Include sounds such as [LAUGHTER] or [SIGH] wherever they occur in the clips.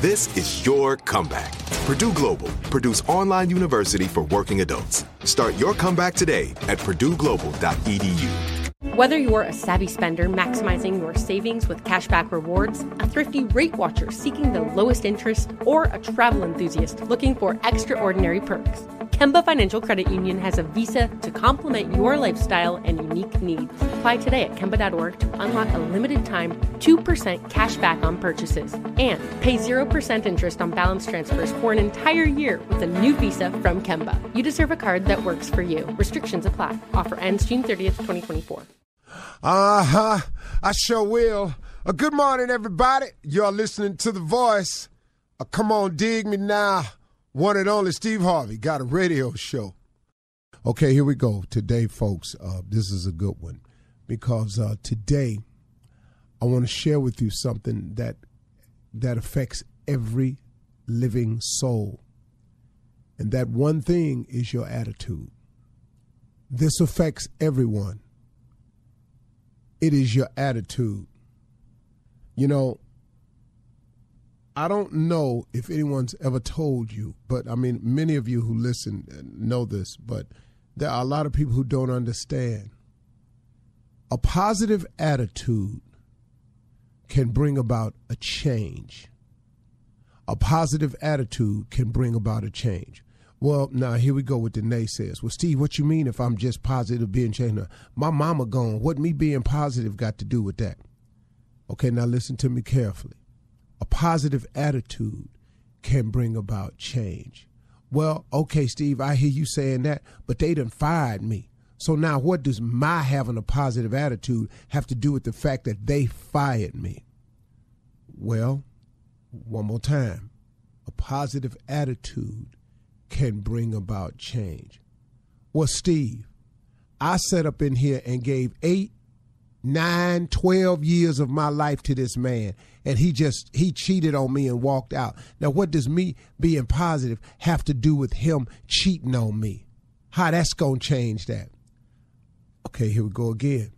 This is your comeback. Purdue Global, Purdue's online university for working adults. Start your comeback today at purdueglobal.edu. Whether you're a savvy spender maximizing your savings with cashback rewards, a thrifty rate watcher seeking the lowest interest, or a travel enthusiast looking for extraordinary perks, Kemba Financial Credit Union has a visa to complement your lifestyle and unique needs. Apply today at Kemba.org to unlock a limited time 2% cash back on purchases and pay 0% interest on balance transfers for an entire year with a new visa from Kemba. You deserve a card that works for you. Restrictions apply. Offer ends June 30th, 2024. Uh huh. I sure will. Uh, good morning, everybody. You're listening to The Voice. Uh, come on, dig me now. One and only Steve Harvey got a radio show. Okay, here we go. Today, folks, uh, this is a good one because uh, today I want to share with you something that that affects every living soul, and that one thing is your attitude. This affects everyone. It is your attitude. You know, I don't know if anyone's ever told you, but I mean, many of you who listen know this, but there are a lot of people who don't understand. A positive attitude can bring about a change. A positive attitude can bring about a change. Well, now here we go with the naysayers. Well, Steve, what you mean if I'm just positive being changed? My mama gone. What me being positive got to do with that? Okay, now listen to me carefully a positive attitude can bring about change. Well, okay, Steve, I hear you saying that, but they done fired me. So now what does my having a positive attitude have to do with the fact that they fired me? Well, one more time. A positive attitude can bring about change. Well, Steve, I sat up in here and gave eight nine, 12 years of my life to this man. And he just, he cheated on me and walked out. Now, what does me being positive have to do with him cheating on me? How that's going to change that? Okay, here we go again.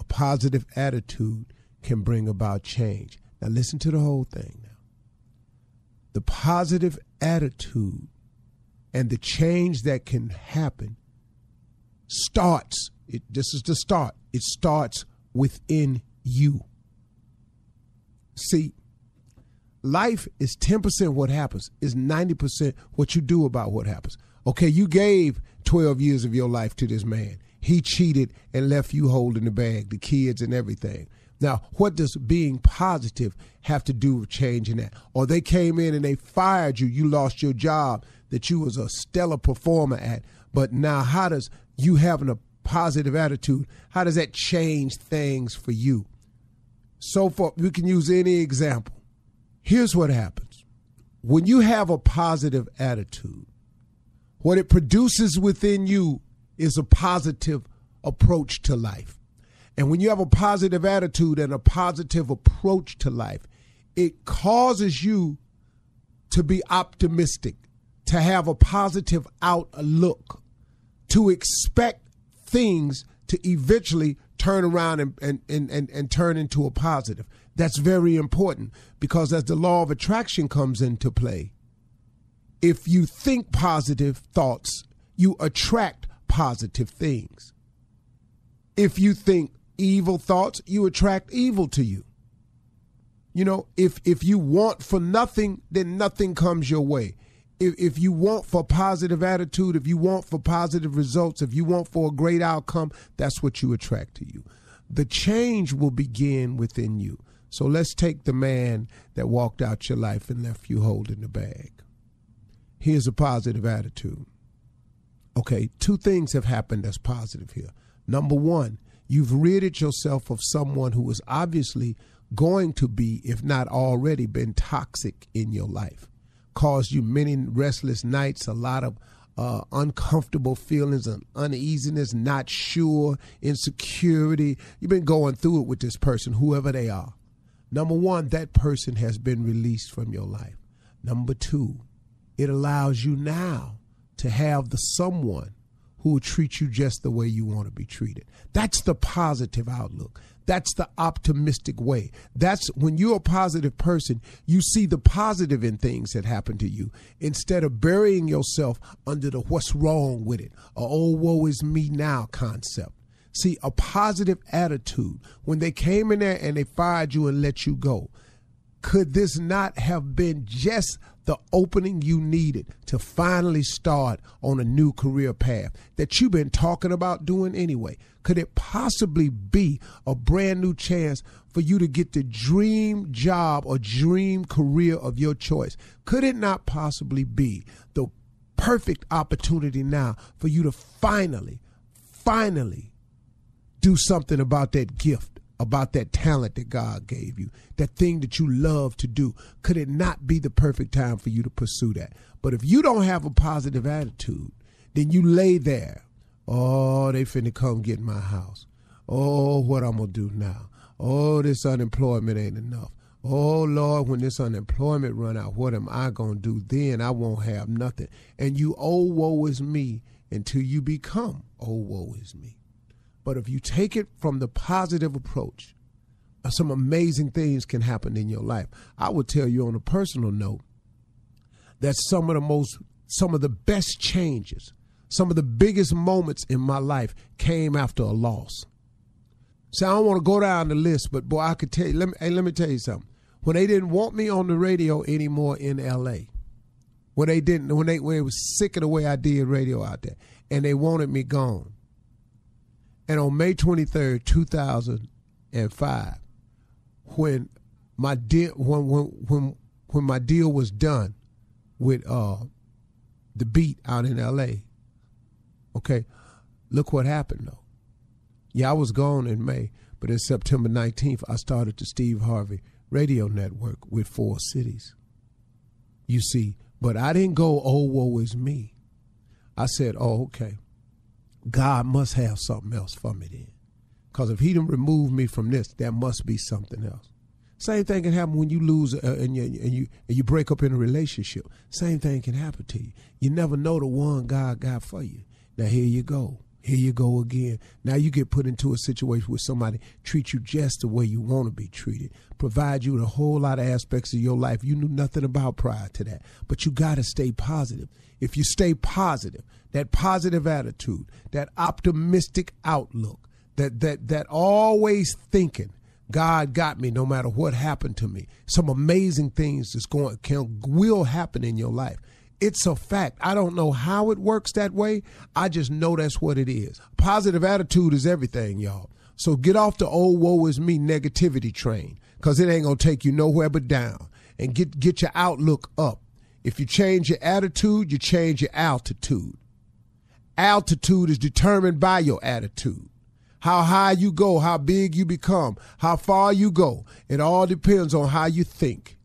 A positive attitude can bring about change. Now, listen to the whole thing now. The positive attitude and the change that can happen starts it, this is the start. It starts within you. See, life is 10% what happens, is 90% what you do about what happens. Okay, you gave 12 years of your life to this man. He cheated and left you holding the bag, the kids and everything. Now, what does being positive have to do with changing that? Or they came in and they fired you, you lost your job that you was a stellar performer at. But now how does you having a positive attitude, how does that change things for you? So far, we can use any example. Here's what happens. When you have a positive attitude, what it produces within you is a positive approach to life. And when you have a positive attitude and a positive approach to life, it causes you to be optimistic, to have a positive outlook, to expect things to eventually turn around and, and, and, and, and turn into a positive. That's very important because as the law of attraction comes into play, if you think positive thoughts, you attract positive things. If you think evil thoughts, you attract evil to you. You know, if if you want for nothing, then nothing comes your way. If if you want for positive attitude, if you want for positive results, if you want for a great outcome, that's what you attract to you. The change will begin within you. So let's take the man that walked out your life and left you holding the bag. Here's a positive attitude. Okay, two things have happened that's positive here. Number one, you've ridded yourself of someone who was obviously going to be, if not already, been toxic in your life, caused you many restless nights, a lot of uh, uncomfortable feelings and uneasiness, not sure, insecurity. You've been going through it with this person, whoever they are. Number one, that person has been released from your life. Number two, it allows you now to have the someone who will treat you just the way you want to be treated. That's the positive outlook. That's the optimistic way. That's when you're a positive person, you see the positive in things that happen to you instead of burying yourself under the what's wrong with it, or oh, woe is me now concept. See, a positive attitude, when they came in there and they fired you and let you go, could this not have been just the opening you needed to finally start on a new career path that you've been talking about doing anyway? Could it possibly be a brand new chance for you to get the dream job or dream career of your choice? Could it not possibly be the perfect opportunity now for you to finally, finally do something about that gift? About that talent that God gave you, that thing that you love to do. Could it not be the perfect time for you to pursue that? But if you don't have a positive attitude, then you lay there. Oh, they finna come get my house. Oh, what I'm gonna do now? Oh, this unemployment ain't enough. Oh Lord, when this unemployment run out, what am I gonna do then? I won't have nothing. And you oh woe is me until you become oh woe is me. But if you take it from the positive approach, uh, some amazing things can happen in your life. I would tell you on a personal note that some of the most, some of the best changes, some of the biggest moments in my life came after a loss. So I don't want to go down the list, but boy, I could tell you. Let me, hey, let me tell you something. When they didn't want me on the radio anymore in L.A., when they didn't, when they, when they was sick of the way I did radio out there, and they wanted me gone, and on May 23rd, 2005, when my deal when when when when my deal was done with uh the beat out in LA, okay, look what happened though. Yeah, I was gone in May, but in September 19th, I started the Steve Harvey Radio Network with four cities. You see, but I didn't go, oh, woe is me. I said, oh, okay. God must have something else for me then. Because if he didn't remove me from this, there must be something else. Same thing can happen when you lose uh, and, you, and you and you break up in a relationship. Same thing can happen to you. You never know the one God got for you. Now here you go. Here you go again. Now you get put into a situation where somebody treats you just the way you want to be treated, provide you with a whole lot of aspects of your life you knew nothing about prior to that. But you got to stay positive. If you stay positive, that positive attitude, that optimistic outlook, that that that always thinking, God got me no matter what happened to me. Some amazing things that's going can will happen in your life. It's a fact. I don't know how it works that way. I just know that's what it is. Positive attitude is everything, y'all. So get off the old woe is me negativity train because it ain't going to take you nowhere but down. And get, get your outlook up. If you change your attitude, you change your altitude. Altitude is determined by your attitude. How high you go, how big you become, how far you go. It all depends on how you think.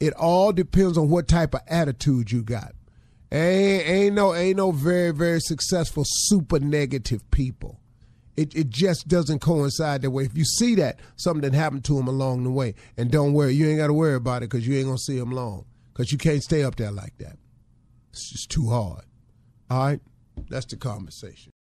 It all depends on what type of attitude you got. Ain't, ain't no ain't no very very successful super negative people. It it just doesn't coincide that way. If you see that something happened to them along the way, and don't worry, you ain't got to worry about it because you ain't gonna see them long because you can't stay up there like that. It's just too hard. All right, that's the conversation.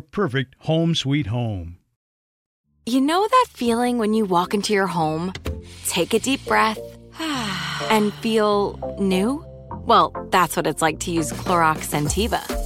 perfect home sweet home. You know that feeling when you walk into your home, take a deep breath, [SIGHS] and feel new? Well, that's what it's like to use Clorox Scentiva.